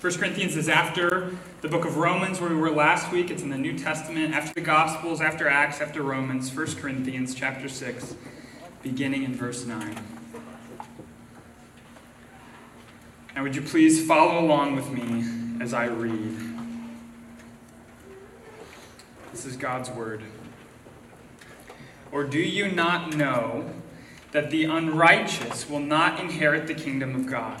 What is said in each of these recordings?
1 Corinthians is after the book of Romans, where we were last week. It's in the New Testament, after the Gospels, after Acts, after Romans. 1 Corinthians chapter 6, beginning in verse 9. Now, would you please follow along with me as I read? This is God's word. Or do you not know that the unrighteous will not inherit the kingdom of God?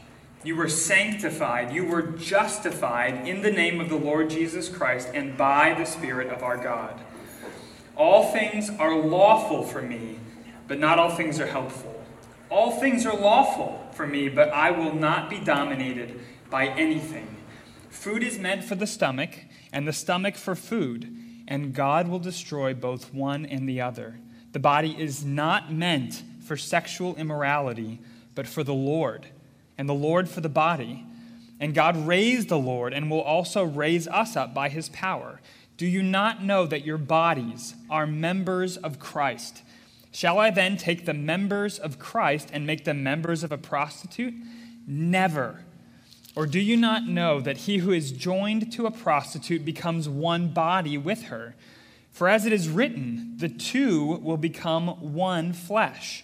you were sanctified. You were justified in the name of the Lord Jesus Christ and by the Spirit of our God. All things are lawful for me, but not all things are helpful. All things are lawful for me, but I will not be dominated by anything. Food is meant for the stomach, and the stomach for food, and God will destroy both one and the other. The body is not meant for sexual immorality, but for the Lord and the Lord for the body. And God raised the Lord and will also raise us up by his power. Do you not know that your bodies are members of Christ? Shall I then take the members of Christ and make them members of a prostitute? Never. Or do you not know that he who is joined to a prostitute becomes one body with her? For as it is written, the two will become one flesh.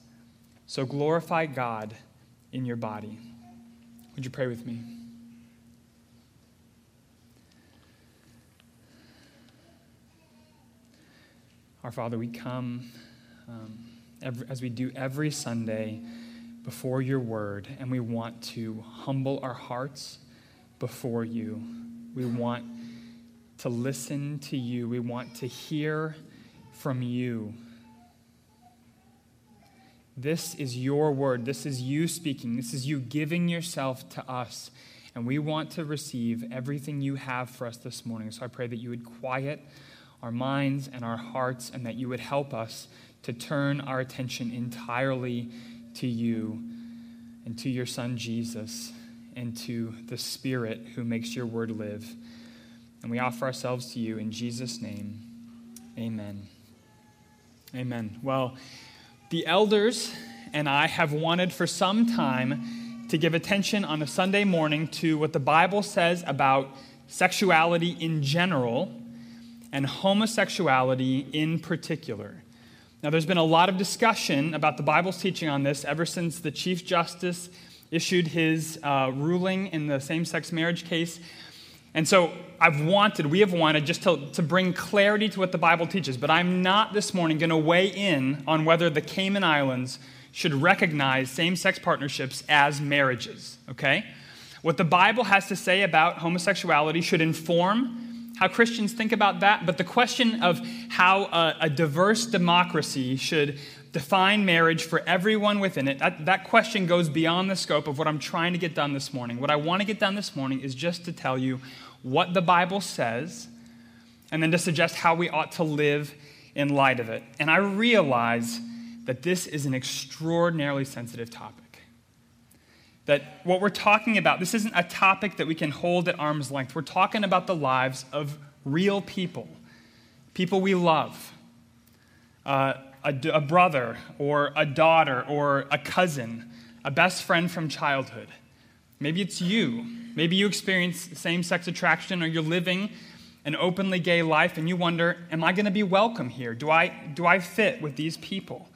So glorify God in your body. Would you pray with me? Our Father, we come um, every, as we do every Sunday before your word, and we want to humble our hearts before you. We want to listen to you. We want to hear from you. This is your word. This is you speaking. This is you giving yourself to us. And we want to receive everything you have for us this morning. So I pray that you would quiet our minds and our hearts and that you would help us to turn our attention entirely to you and to your Son Jesus and to the Spirit who makes your word live. And we offer ourselves to you in Jesus' name. Amen. Amen. Well, the elders and I have wanted for some time to give attention on a Sunday morning to what the Bible says about sexuality in general and homosexuality in particular. Now, there's been a lot of discussion about the Bible's teaching on this ever since the Chief Justice issued his uh, ruling in the same sex marriage case and so I've wanted, we have wanted just to, to bring clarity to what the Bible teaches, but I'm not this morning going to weigh in on whether the Cayman Islands should recognize same sex partnerships as marriages, okay? What the Bible has to say about homosexuality should inform how Christians think about that, but the question of how a, a diverse democracy should define marriage for everyone within it, that, that question goes beyond the scope of what I'm trying to get done this morning. What I want to get done this morning is just to tell you what the Bible says and then to suggest how we ought to live in light of it. And I realize that this is an extraordinarily sensitive topic. That what we're talking about, this isn't a topic that we can hold at arm's length. We're talking about the lives of real people, people we love. Uh, a, a brother or a daughter or a cousin, a best friend from childhood. Maybe it's you. Maybe you experience same sex attraction or you're living an openly gay life and you wonder, am I going to be welcome here? Do I, do I fit with these people?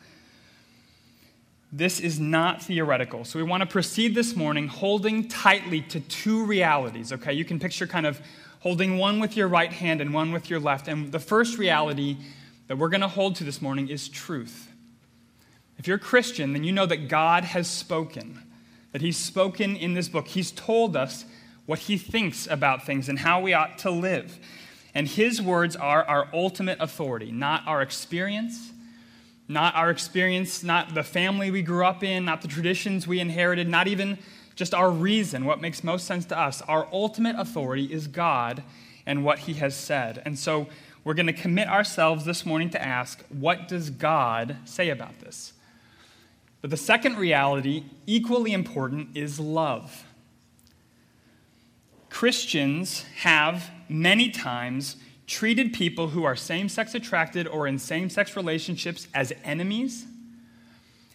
This is not theoretical. So we want to proceed this morning holding tightly to two realities, okay? You can picture kind of holding one with your right hand and one with your left. And the first reality that we're going to hold to this morning is truth. If you're a Christian, then you know that God has spoken, that He's spoken in this book. He's told us what He thinks about things and how we ought to live. And His words are our ultimate authority, not our experience, not our experience, not the family we grew up in, not the traditions we inherited, not even just our reason, what makes most sense to us. Our ultimate authority is God and what He has said. And so we're going to commit ourselves this morning to ask, what does God say about this? But the second reality, equally important, is love. Christians have many times treated people who are same sex attracted or in same sex relationships as enemies,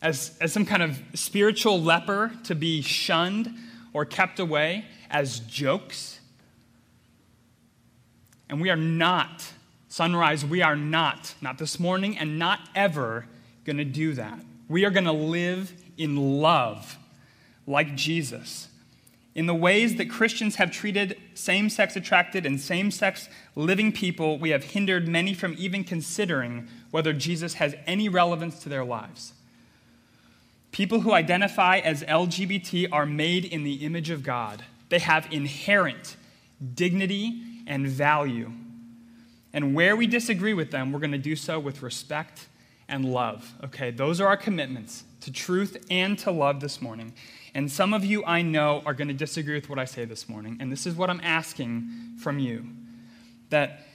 as, as some kind of spiritual leper to be shunned or kept away, as jokes. And we are not, Sunrise, we are not, not this morning and not ever, going to do that. We are going to live in love like Jesus. In the ways that Christians have treated same sex attracted and same sex living people, we have hindered many from even considering whether Jesus has any relevance to their lives. People who identify as LGBT are made in the image of God, they have inherent dignity and value. And where we disagree with them, we're going to do so with respect and love. Okay, those are our commitments to truth and to love this morning. And some of you I know are going to disagree with what I say this morning. And this is what I'm asking from you that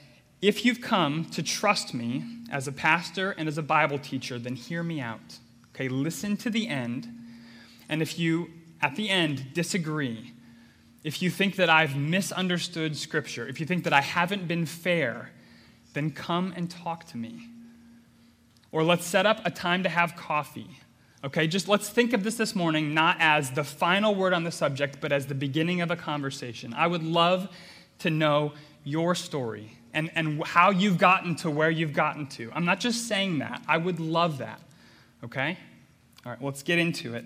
if you've come to trust me as a pastor and as a Bible teacher, then hear me out. Okay, listen to the end. And if you, at the end, disagree, if you think that I've misunderstood Scripture, if you think that I haven't been fair, then come and talk to me. Or let's set up a time to have coffee. Okay, just let's think of this this morning not as the final word on the subject, but as the beginning of a conversation. I would love to know your story and, and how you've gotten to where you've gotten to. I'm not just saying that, I would love that. Okay? All right, let's get into it.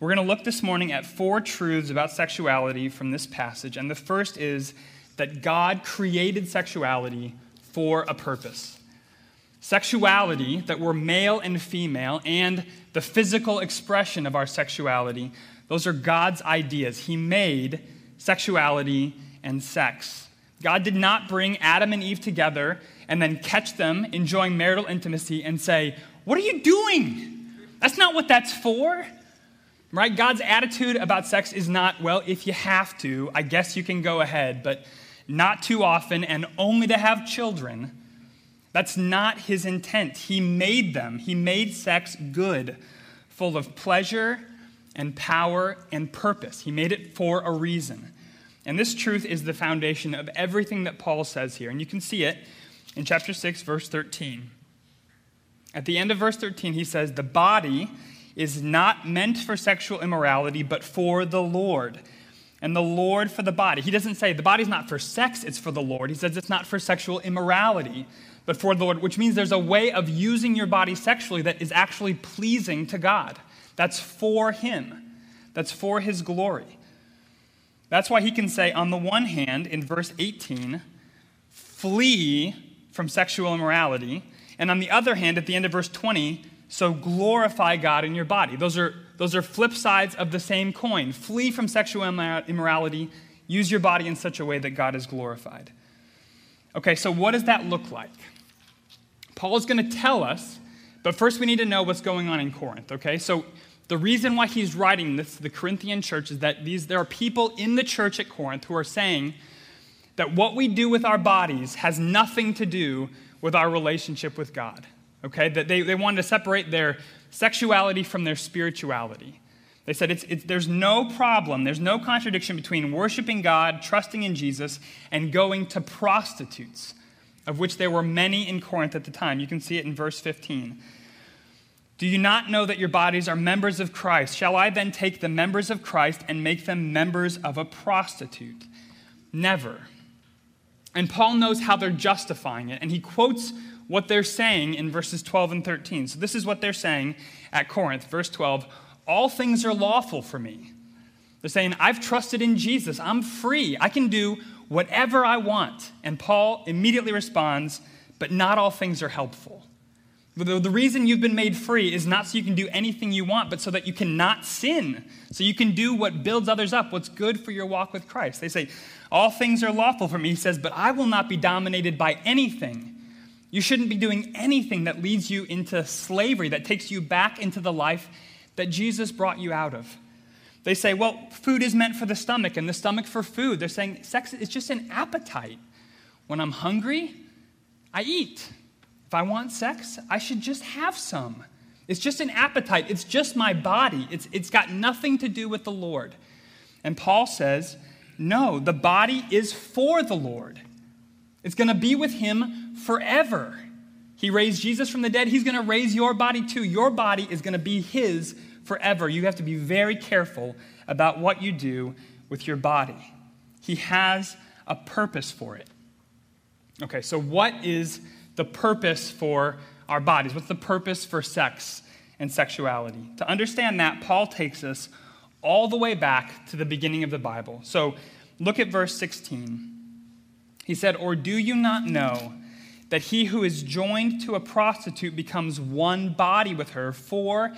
We're going to look this morning at four truths about sexuality from this passage. And the first is that God created sexuality for a purpose sexuality, that we're male and female, and the physical expression of our sexuality, those are God's ideas. He made sexuality and sex. God did not bring Adam and Eve together and then catch them enjoying marital intimacy and say, What are you doing? That's not what that's for. Right? God's attitude about sex is not, well, if you have to, I guess you can go ahead, but not too often and only to have children. That's not his intent. He made them, he made sex good, full of pleasure and power and purpose. He made it for a reason. And this truth is the foundation of everything that Paul says here. And you can see it in chapter 6, verse 13. At the end of verse 13, he says, The body is not meant for sexual immorality, but for the Lord. And the Lord for the body. He doesn't say the body's not for sex, it's for the Lord. He says it's not for sexual immorality, but for the Lord, which means there's a way of using your body sexually that is actually pleasing to God. That's for Him, that's for His glory. That's why He can say, on the one hand, in verse 18, flee from sexual immorality, and on the other hand, at the end of verse 20, so glorify God in your body. Those are, those are flip sides of the same coin. Flee from sexual immorality, use your body in such a way that God is glorified. Okay, so what does that look like? Paul is going to tell us, but first we need to know what's going on in Corinth, okay? So the reason why he's writing this to the Corinthian church is that these, there are people in the church at Corinth who are saying that what we do with our bodies has nothing to do with our relationship with God, okay? That they, they wanted to separate their sexuality from their spirituality. They said it's, it's, there's no problem, there's no contradiction between worshiping God, trusting in Jesus, and going to prostitutes of which there were many in Corinth at the time. You can see it in verse 15. Do you not know that your bodies are members of Christ? Shall I then take the members of Christ and make them members of a prostitute? Never. And Paul knows how they're justifying it, and he quotes what they're saying in verses 12 and 13. So this is what they're saying at Corinth, verse 12 All things are lawful for me. They're saying, I've trusted in Jesus. I'm free. I can do whatever I want. And Paul immediately responds, But not all things are helpful. The, reason you've been made free is not so you can do anything you want, but so that you cannot sin. So you can do what builds others up, what's good for your walk with Christ. They say, All things are lawful for me. He says, But I will not be dominated by anything. You shouldn't be doing anything that leads you into slavery, that takes you back into the life that Jesus brought you out of. They say, well, food is meant for the stomach and the stomach for food. They're saying sex is just an appetite. When I'm hungry, I eat. If I want sex, I should just have some. It's just an appetite. It's just my body. It's, it's got nothing to do with the Lord. And Paul says, no, the body is for the Lord. It's going to be with him forever. He raised Jesus from the dead. He's going to raise your body too. Your body is going to be his forever. You have to be very careful about what you do with your body. He has a purpose for it. Okay, so what is the purpose for our bodies? What's the purpose for sex and sexuality? To understand that, Paul takes us all the way back to the beginning of the Bible. So look at verse 16. He said, Or do you not know that he who is joined to a prostitute becomes one body with her? For,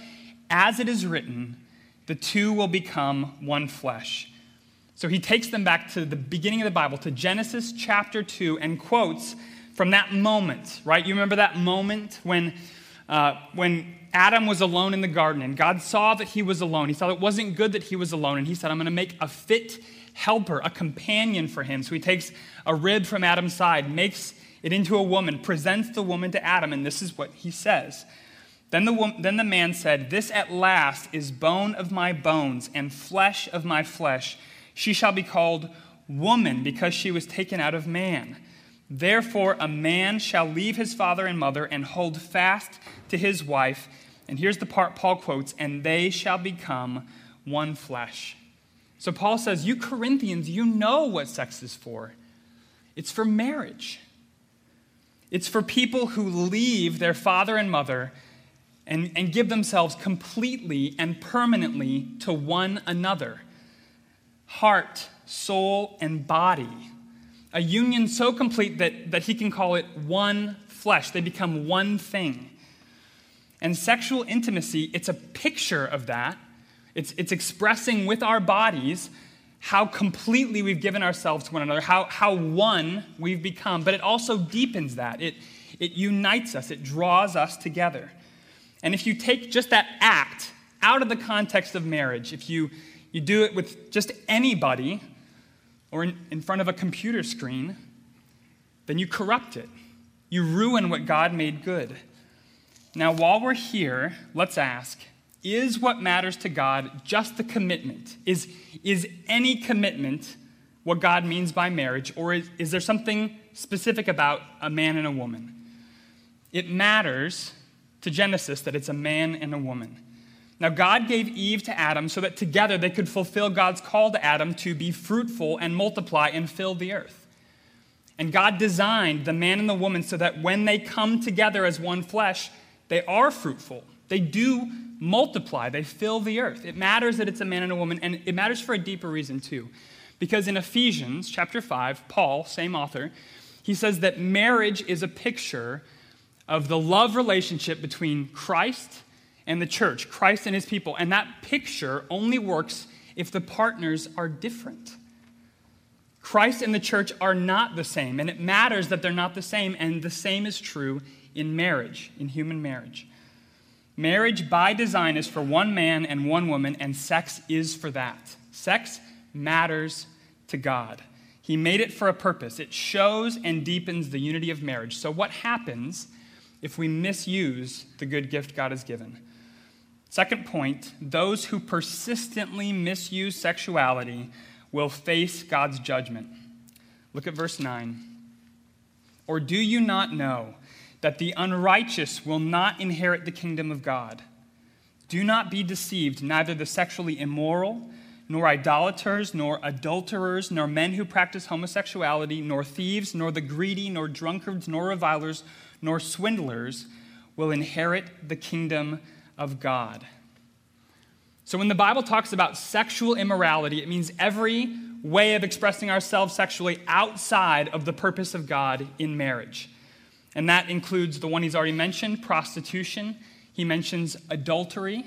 as it is written, the two will become one flesh. So he takes them back to the beginning of the Bible, to Genesis chapter 2, and quotes from that moment, right? You remember that moment when, uh, when Adam was alone in the garden and God saw that he was alone. He saw it wasn't good that he was alone, and he said, I'm going to make a fit helper, a companion for him. So he takes a rib from Adam's side, makes it into a woman, presents the woman to Adam, and this is what he says. Then the, then the man said, This at last is bone of my bones and flesh of my flesh. She shall be called woman because she was taken out of man. Therefore, a man shall leave his father and mother and hold fast to his wife. And here's the part Paul quotes, and they shall become one flesh. So Paul says, You Corinthians, you know what sex is for. It's for marriage. It's for people who leave their father and mother and, and give themselves completely and permanently to one another heart, soul, and body a union so complete that, that he can call it one flesh. They become one thing. And sexual intimacy, it's a picture of that. It's, it's expressing with our bodies how completely we've given ourselves to one another, how, how one we've become. But it also deepens that. It, it unites us, it draws us together. And if you take just that act out of the context of marriage, if you, you do it with just anybody, or in, in front of a computer screen, then you corrupt it. You ruin what God made good. Now, while we're here, let's ask is what matters to God just the commitment? Is, is any commitment what God means by marriage, or is, is there something specific about a man and a woman? It matters to Genesis that it's a man and a woman. Now, God gave Eve to Adam so that together they could fulfill God's call to Adam to be fruitful and multiply and fill the earth. And God designed the man and the woman so that when they come together as one flesh, they are fruitful. They do multiply, they fill the earth. It matters that it's a man and a woman, and it matters for a deeper reason, too. Because in Ephesians chapter 5, Paul, same author, he says that marriage is a picture of the love relationship between Christ and the church, Christ and his people. And that picture only works if the partners are different. Christ and the church are not the same, and it matters that they're not the same, and the same is true in marriage, in human marriage. Marriage by design is for one man and one woman, and sex is for that. Sex matters to God. He made it for a purpose. It shows and deepens the unity of marriage. So, what happens if we misuse the good gift God has given? Second point those who persistently misuse sexuality will face God's judgment. Look at verse 9. Or do you not know that the unrighteous will not inherit the kingdom of God? Do not be deceived, neither the sexually immoral, nor idolaters, nor adulterers, nor men who practice homosexuality, nor thieves, nor the greedy, nor drunkards, nor revilers, nor swindlers will inherit the kingdom of God. So when the Bible talks about sexual immorality, it means every way of expressing ourselves sexually outside of the purpose of God in marriage. And that includes the one he's already mentioned prostitution. He mentions adultery.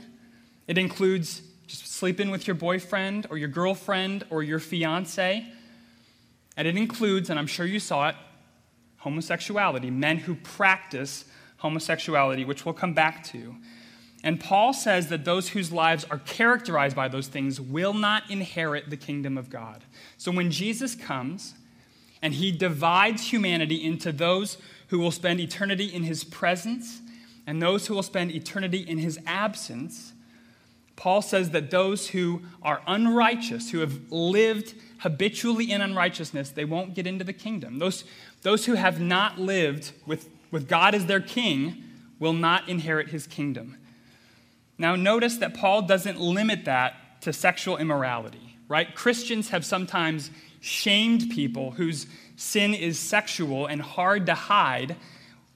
It includes just sleeping with your boyfriend or your girlfriend or your fiance. And it includes, and I'm sure you saw it, homosexuality, men who practice homosexuality, which we'll come back to. And Paul says that those whose lives are characterized by those things will not inherit the kingdom of God. So when Jesus comes and he divides humanity into those who will spend eternity in his presence and those who will spend eternity in his absence, Paul says that those who are unrighteous, who have lived habitually in unrighteousness, they won't get into the kingdom. Those, those who have not lived with, with God as their king will not inherit his kingdom. Now, notice that Paul doesn't limit that to sexual immorality, right? Christians have sometimes shamed people whose sin is sexual and hard to hide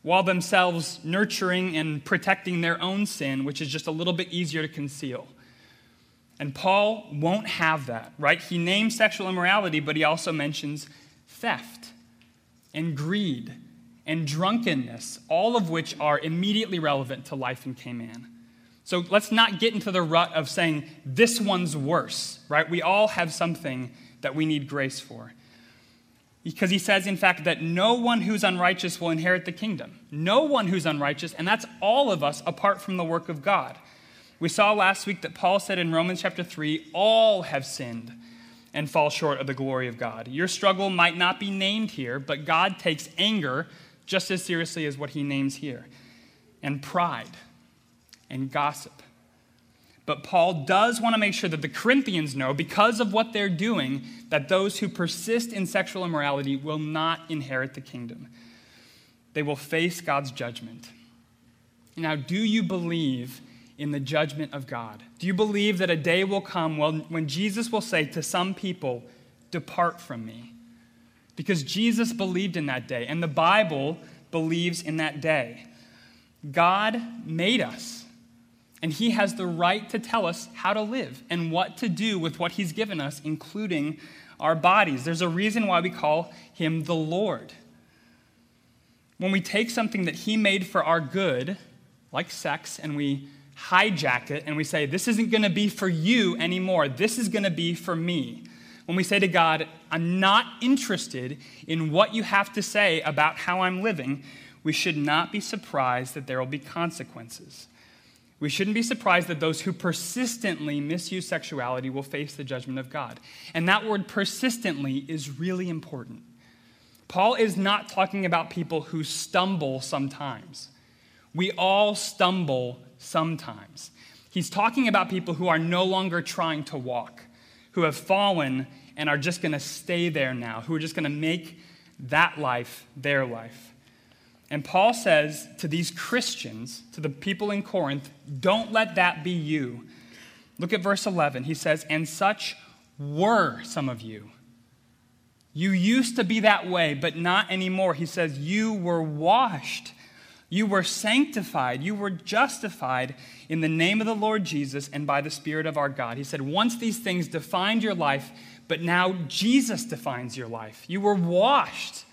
while themselves nurturing and protecting their own sin, which is just a little bit easier to conceal. And Paul won't have that, right? He names sexual immorality, but he also mentions theft and greed and drunkenness, all of which are immediately relevant to life in Cayman. So let's not get into the rut of saying this one's worse, right? We all have something that we need grace for. Because he says, in fact, that no one who's unrighteous will inherit the kingdom. No one who's unrighteous, and that's all of us apart from the work of God. We saw last week that Paul said in Romans chapter 3 all have sinned and fall short of the glory of God. Your struggle might not be named here, but God takes anger just as seriously as what he names here, and pride and gossip. But Paul does want to make sure that the Corinthians know, because of what they're doing, that those who persist in sexual immorality will not inherit the kingdom. They will face God's judgment. Now, do you believe in the judgment of God? Do you believe that a day will come when Jesus will say to some people, Depart from me? Because Jesus believed in that day, and the Bible believes in that day. God made us. And he has the right to tell us how to live and what to do with what he's given us, including our bodies. There's a reason why we call him the Lord. When we take something that he made for our good, like sex, and we hijack it and we say, This isn't going to be for you anymore, this is going to be for me. When we say to God, I'm not interested in what you have to say about how I'm living, we should not be surprised that there will be consequences. We shouldn't be surprised that those who persistently misuse sexuality will face the judgment of God. And that word persistently is really important. Paul is not talking about people who stumble sometimes. We all stumble sometimes. He's talking about people who are no longer trying to walk, who have fallen and are just going to stay there now, who are just going to make that life their life. And Paul says to these Christians, to the people in Corinth, don't let that be you. Look at verse 11. He says, And such were some of you. You used to be that way, but not anymore. He says, You were washed. You were sanctified. You were justified in the name of the Lord Jesus and by the Spirit of our God. He said, Once these things defined your life, but now Jesus defines your life. You were washed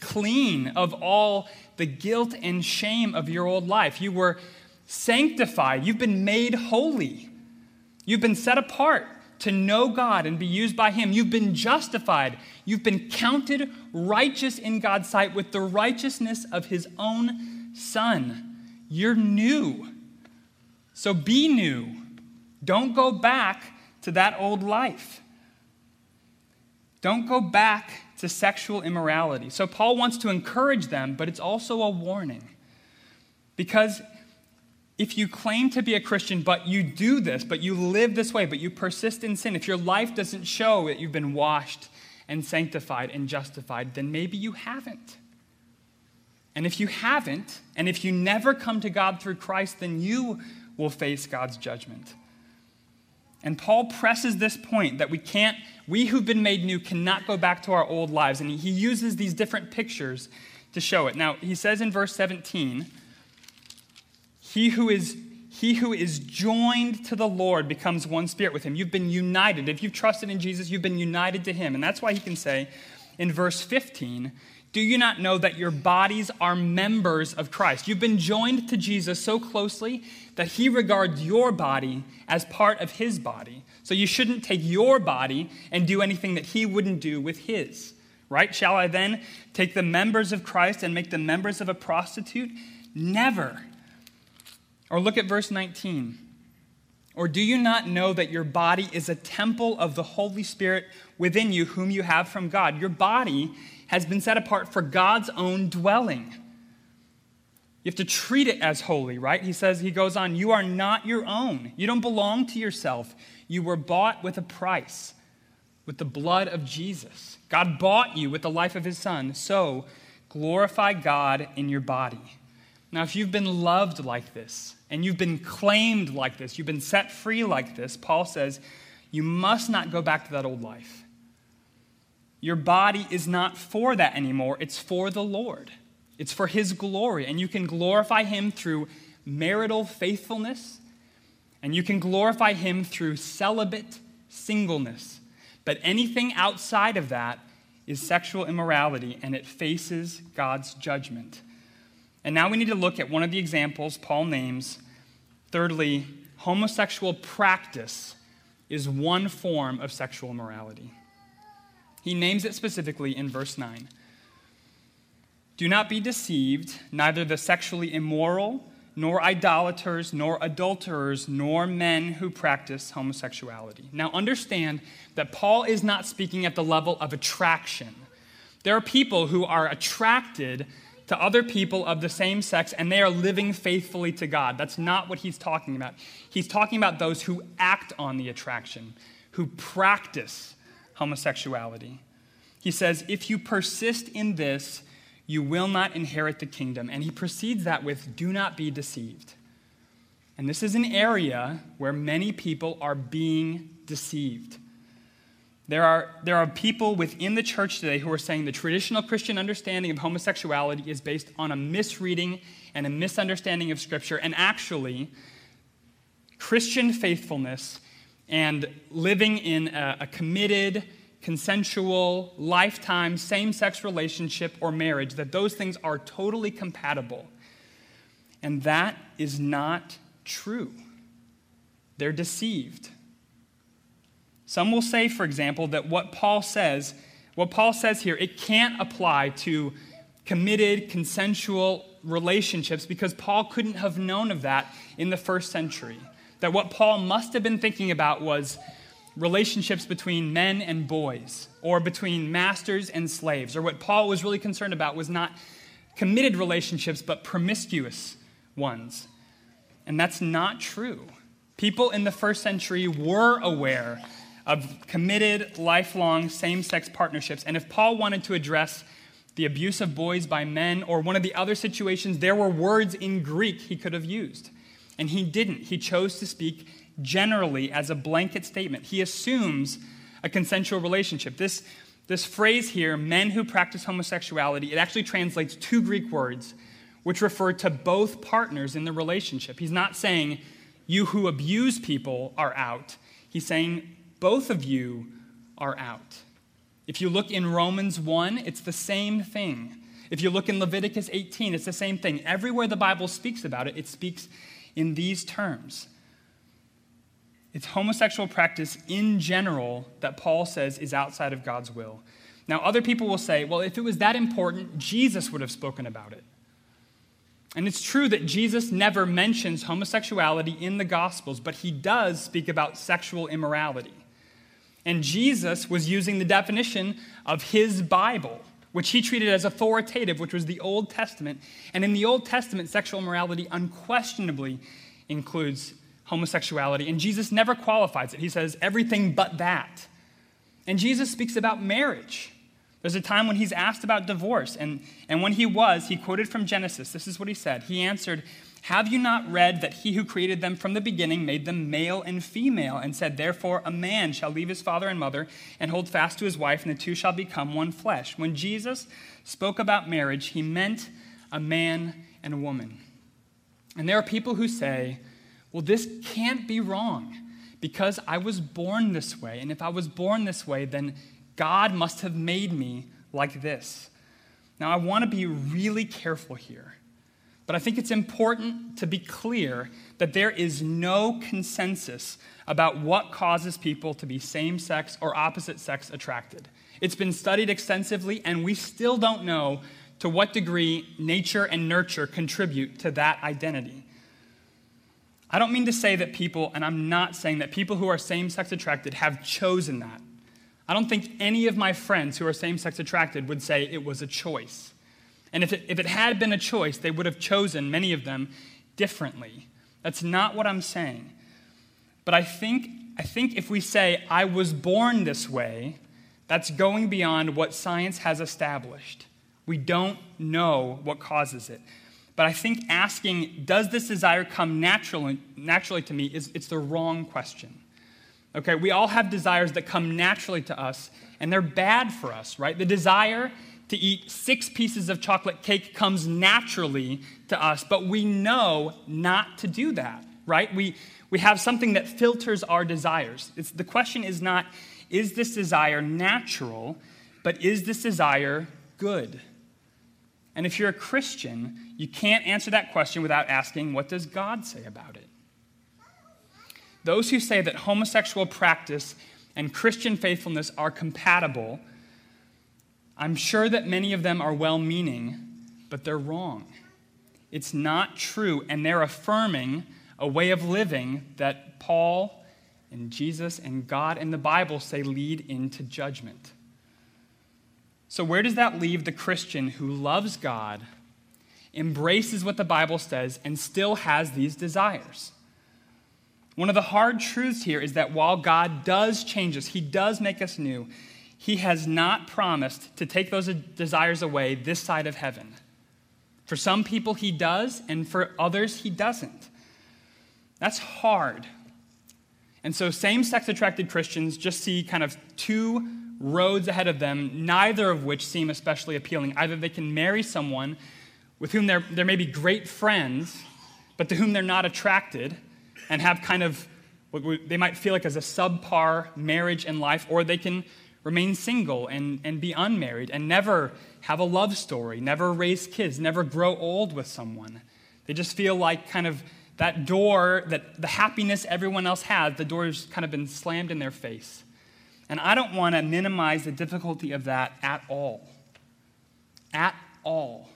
clean of all the guilt and shame of your old life. You were sanctified. You've been made holy. You've been set apart to know God and be used by Him. You've been justified. You've been counted righteous in God's sight with the righteousness of His own Son. You're new. So be new. Don't go back to that old life. Don't go back to sexual immorality. So Paul wants to encourage them, but it's also a warning. Because if you claim to be a Christian, but you do this, but you live this way, but you persist in sin, if your life doesn't show that you've been washed and sanctified and justified, then maybe you haven't. And if you haven't, and if you never come to God through Christ, then you will face God's judgment. And Paul presses this point that we can't, we who've been made new cannot go back to our old lives. And he uses these different pictures to show it. Now, he says in verse 17, he who is he who is joined to the Lord becomes one spirit with him. You've been united. If you've trusted in Jesus, you've been united to him. And that's why he can say in verse 15, do you not know that your bodies are members of Christ? You've been joined to Jesus so closely that he regards your body as part of his body. So you shouldn't take your body and do anything that he wouldn't do with his. Right? Shall I then take the members of Christ and make them members of a prostitute? Never. Or look at verse 19. Or do you not know that your body is a temple of the Holy Spirit within you, whom you have from God? Your body has been set apart for God's own dwelling. You have to treat it as holy, right? He says, he goes on, you are not your own. You don't belong to yourself. You were bought with a price, with the blood of Jesus. God bought you with the life of his son. So glorify God in your body. Now, if you've been loved like this, and you've been claimed like this, you've been set free like this, Paul says, you must not go back to that old life. Your body is not for that anymore, it's for the Lord. It's for His glory, and you can glorify Him through marital faithfulness, and you can glorify Him through celibate singleness. But anything outside of that is sexual immorality, and it faces God's judgment. And now we need to look at one of the examples Paul names. Thirdly, homosexual practice is one form of sexual immorality. He names it specifically in verse 9. Do not be deceived, neither the sexually immoral, nor idolaters, nor adulterers, nor men who practice homosexuality. Now understand that Paul is not speaking at the level of attraction. There are people who are attracted to other people of the same sex and they are living faithfully to God. That's not what he's talking about. He's talking about those who act on the attraction, who practice homosexuality. He says, If you persist in this, you will not inherit the kingdom. And he precedes that with, Do not be deceived. And this is an area where many people are being deceived. There are, there are people within the church today who are saying the traditional Christian understanding of homosexuality is based on a misreading and a misunderstanding of Scripture. And actually, Christian faithfulness and living in a, a committed, consensual, lifetime, same sex relationship or marriage, that those things are totally compatible. And that is not true. They're deceived. Some will say, for example, that what Paul says, what Paul says here, it can't apply to committed, consensual relationships because Paul couldn't have known of that in the first century. That what Paul must have been thinking about was relationships between men and boys, or between masters and slaves. Or what Paul was really concerned about was not committed relationships, but promiscuous ones. And that's not true. People in the first century were aware of committed, lifelong same sex partnerships. And if Paul wanted to address the abuse of boys by men or one of the other situations, there were words in Greek he could have used. And he didn't. He chose to speak generally as a blanket statement. He assumes a consensual relationship. This, this phrase here, men who practice homosexuality, it actually translates two Greek words which refer to both partners in the relationship. He's not saying you who abuse people are out. He's saying both of you are out. If you look in Romans 1, it's the same thing. If you look in Leviticus 18, it's the same thing. Everywhere the Bible speaks about it, it speaks in these terms. It's homosexual practice in general that Paul says is outside of God's will. Now, other people will say, well, if it was that important, Jesus would have spoken about it. And it's true that Jesus never mentions homosexuality in the Gospels, but he does speak about sexual immorality. And Jesus was using the definition of his Bible, which he treated as authoritative, which was the Old Testament. And in the Old Testament, sexual morality unquestionably includes homosexuality, and Jesus never qualifies it. He says everything but that. And Jesus speaks about marriage. There's a time when he's asked about divorce, and, and when he was, he quoted from Genesis. This is what he said. He answered, Have you not read that he who created them from the beginning made them male and female, and said, Therefore a man shall leave his father and mother and hold fast to his wife, and the two shall become one flesh? When Jesus spoke about marriage, he meant a man and a woman. And there are people who say, well, this can't be wrong because I was born this way. And if I was born this way, then God must have made me like this. Now, I want to be really careful here, but I think it's important to be clear that there is no consensus about what causes people to be same sex or opposite sex attracted. It's been studied extensively, and we still don't know to what degree nature and nurture contribute to that identity. I don't mean to say that people, and I'm not saying that people who are same sex attracted have chosen that. I don't think any of my friends who are same sex attracted would say it was a choice. And if it, if it had been a choice, they would have chosen, many of them, differently. That's not what I'm saying. But I think, I think if we say, I was born this way, that's going beyond what science has established. We don't know what causes it. But I think asking, does this desire come naturally, naturally to me, is it's the wrong question. Okay, we all have desires that come naturally to us, and they're bad for us, right? The desire to eat six pieces of chocolate cake comes naturally to us, but we know not to do that, right? We, we have something that filters our desires. It's, the question is not, is this desire natural, but is this desire good? And if you're a Christian, you can't answer that question without asking, what does God say about it? Those who say that homosexual practice and Christian faithfulness are compatible, I'm sure that many of them are well meaning, but they're wrong. It's not true, and they're affirming a way of living that Paul and Jesus and God and the Bible say lead into judgment. So, where does that leave the Christian who loves God, embraces what the Bible says, and still has these desires? One of the hard truths here is that while God does change us, He does make us new, He has not promised to take those desires away this side of heaven. For some people, He does, and for others, He doesn't. That's hard. And so, same sex attracted Christians just see kind of two roads ahead of them, neither of which seem especially appealing. Either they can marry someone with whom they're, they may be great friends, but to whom they're not attracted, and have kind of what they might feel like as a subpar marriage and life, or they can remain single and, and be unmarried and never have a love story, never raise kids, never grow old with someone. They just feel like kind of that door, that the happiness everyone else has, the door's kind of been slammed in their face. And I don't want to minimize the difficulty of that at all. At all.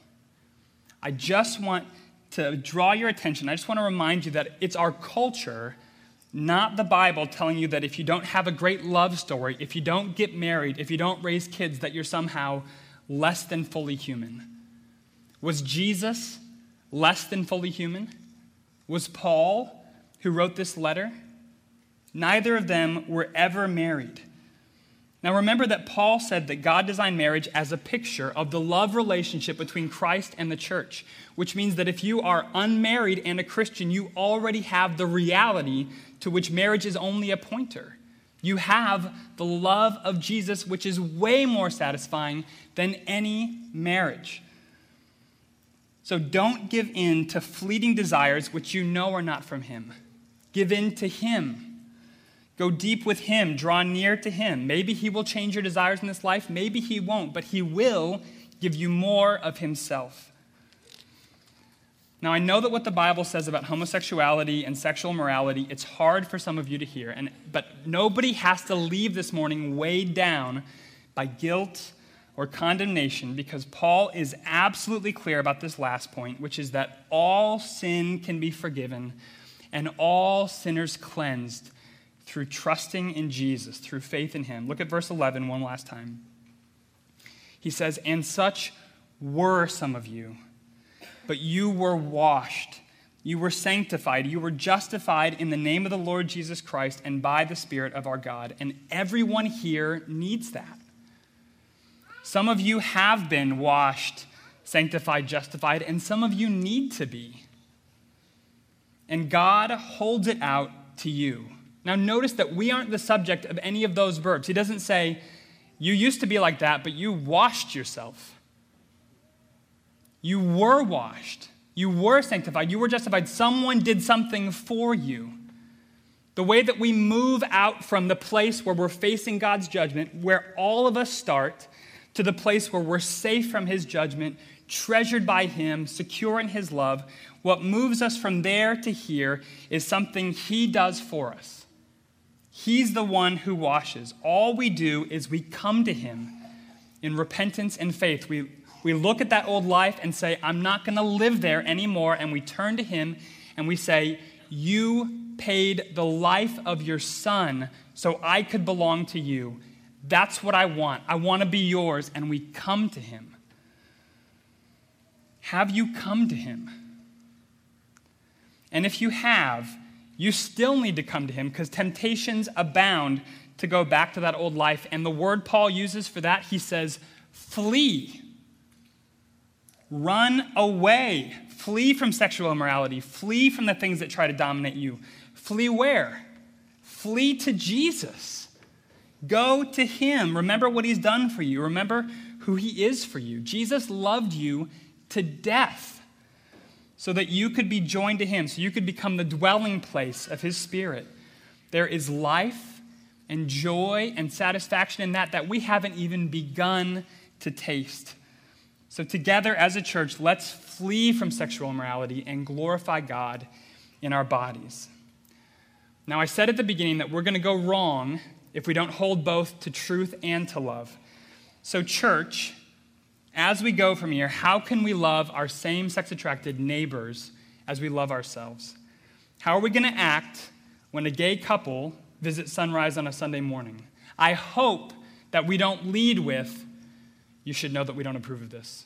I just want to draw your attention. I just want to remind you that it's our culture, not the Bible, telling you that if you don't have a great love story, if you don't get married, if you don't raise kids, that you're somehow less than fully human. Was Jesus less than fully human? Was Paul, who wrote this letter? Neither of them were ever married. Now remember that Paul said that God designed marriage as a picture of the love relationship between Christ and the church, which means that if you are unmarried and a Christian, you already have the reality to which marriage is only a pointer. You have the love of Jesus, which is way more satisfying than any marriage. So don't give in to fleeting desires which you know are not from Him. Give in to Him Go deep with Him, draw near to Him. Maybe He will change your desires in this life, maybe He won't, but He will give you more of Himself. Now, I know that what the Bible says about homosexuality and sexual morality, it's hard for some of you to hear, and, but nobody has to leave this morning weighed down by guilt or condemnation because Paul is absolutely clear about this last point, which is that all sin can be forgiven and all sinners cleansed through trusting in Jesus, through faith in Him. Look at verse 11 one last time. He says, And such were some of you, but you were washed, you were sanctified, you were justified in the name of the Lord Jesus Christ and by the Spirit of our God. And everyone here needs that. Some of you have been washed, sanctified, justified, and some of you need to be. And God holds it out to you. Now, notice that we aren't the subject of any of those verbs. He doesn't say, You used to be like that, but you washed yourself. You were washed. You were sanctified. You were justified. Someone did something for you. The way that we move out from the place where we're facing God's judgment, where all of us start, to the place where we're safe from his judgment, treasured by him, secure in his love. What moves us from there to here is something he does for us. He's the one who washes. All we do is we come to him in repentance and faith. We, we look at that old life and say, I'm not going to live there anymore. And we turn to him and we say, You paid the life of your son so I could belong to you. That's what I want. I want to be yours. And we come to him. Have you come to him? And if you have, you still need to come to him because temptations abound to go back to that old life. And the word Paul uses for that, he says, flee. Run away. Flee from sexual immorality. Flee from the things that try to dominate you. Flee where? Flee to Jesus. Go to him. Remember what he's done for you. Remember who he is for you. Jesus loved you to death so that you could be joined to Him, so you could become the dwelling place of His Spirit. There is life and joy and satisfaction in that that we haven't even begun to taste. So, together as a church, let's flee from sexual immorality and glorify God in our bodies. Now, I said at the beginning that we're going to go wrong if we don't hold both to truth and to love. So, church, as we go from here, how can we love our same sex attracted neighbors as we love ourselves? How are we going to act when a gay couple visits sunrise on a Sunday morning? I hope that we don't lead with, you should know that we don't approve of this.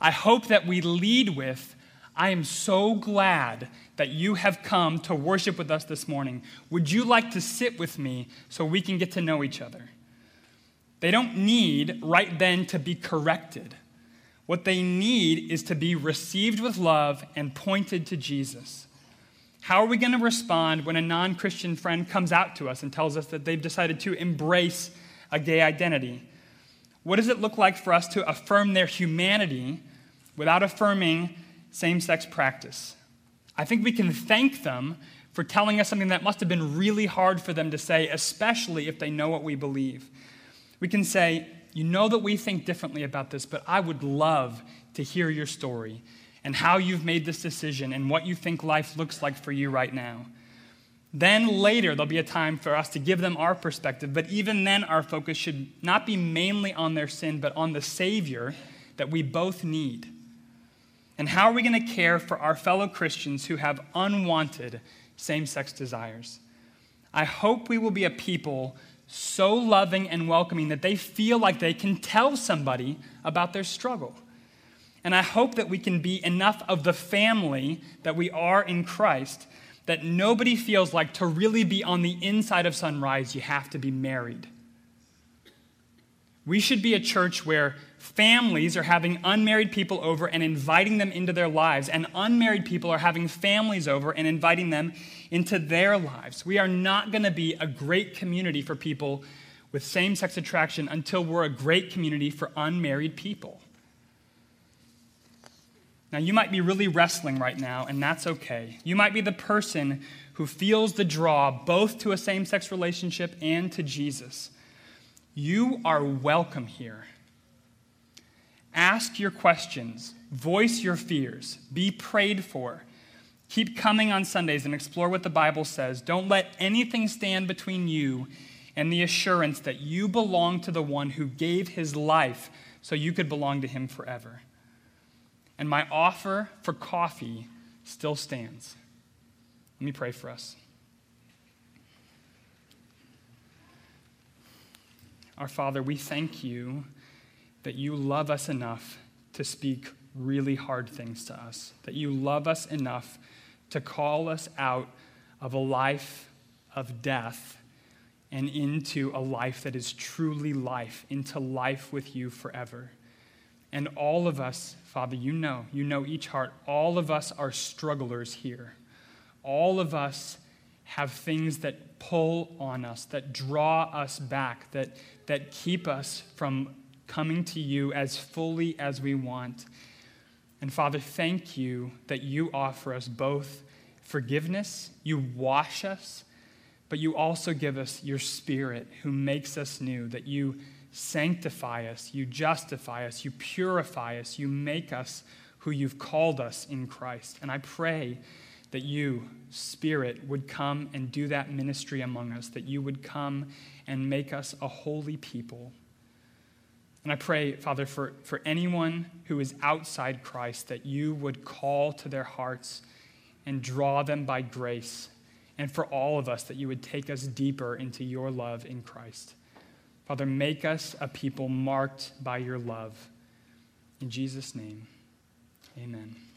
I hope that we lead with, I am so glad that you have come to worship with us this morning. Would you like to sit with me so we can get to know each other? They don't need right then to be corrected. What they need is to be received with love and pointed to Jesus. How are we going to respond when a non Christian friend comes out to us and tells us that they've decided to embrace a gay identity? What does it look like for us to affirm their humanity without affirming same sex practice? I think we can thank them for telling us something that must have been really hard for them to say, especially if they know what we believe. We can say, You know that we think differently about this, but I would love to hear your story and how you've made this decision and what you think life looks like for you right now. Then later, there'll be a time for us to give them our perspective, but even then, our focus should not be mainly on their sin, but on the Savior that we both need. And how are we going to care for our fellow Christians who have unwanted same sex desires? I hope we will be a people so loving and welcoming that they feel like they can tell somebody about their struggle. And I hope that we can be enough of the family that we are in Christ that nobody feels like to really be on the inside of Sunrise, you have to be married. We should be a church where families are having unmarried people over and inviting them into their lives, and unmarried people are having families over and inviting them into their lives. We are not going to be a great community for people with same sex attraction until we're a great community for unmarried people. Now, you might be really wrestling right now, and that's okay. You might be the person who feels the draw both to a same sex relationship and to Jesus. You are welcome here. Ask your questions, voice your fears, be prayed for. Keep coming on Sundays and explore what the Bible says. Don't let anything stand between you and the assurance that you belong to the one who gave his life so you could belong to him forever. And my offer for coffee still stands. Let me pray for us. Our Father, we thank you that you love us enough to speak really hard things to us, that you love us enough to call us out of a life of death and into a life that is truly life, into life with you forever. And all of us, Father, you know, you know each heart, all of us are strugglers here. All of us have things that pull on us, that draw us back, that, that keep us from coming to you as fully as we want. And Father, thank you that you offer us both forgiveness, you wash us, but you also give us your spirit who makes us new, that you sanctify us, you justify us, you purify us, you make us who you've called us in Christ. And I pray that you, Spirit, would come and do that ministry among us, that you would come and make us a holy people. And I pray, Father, for, for anyone who is outside Christ, that you would call to their hearts and draw them by grace. And for all of us, that you would take us deeper into your love in Christ. Father, make us a people marked by your love. In Jesus' name, amen.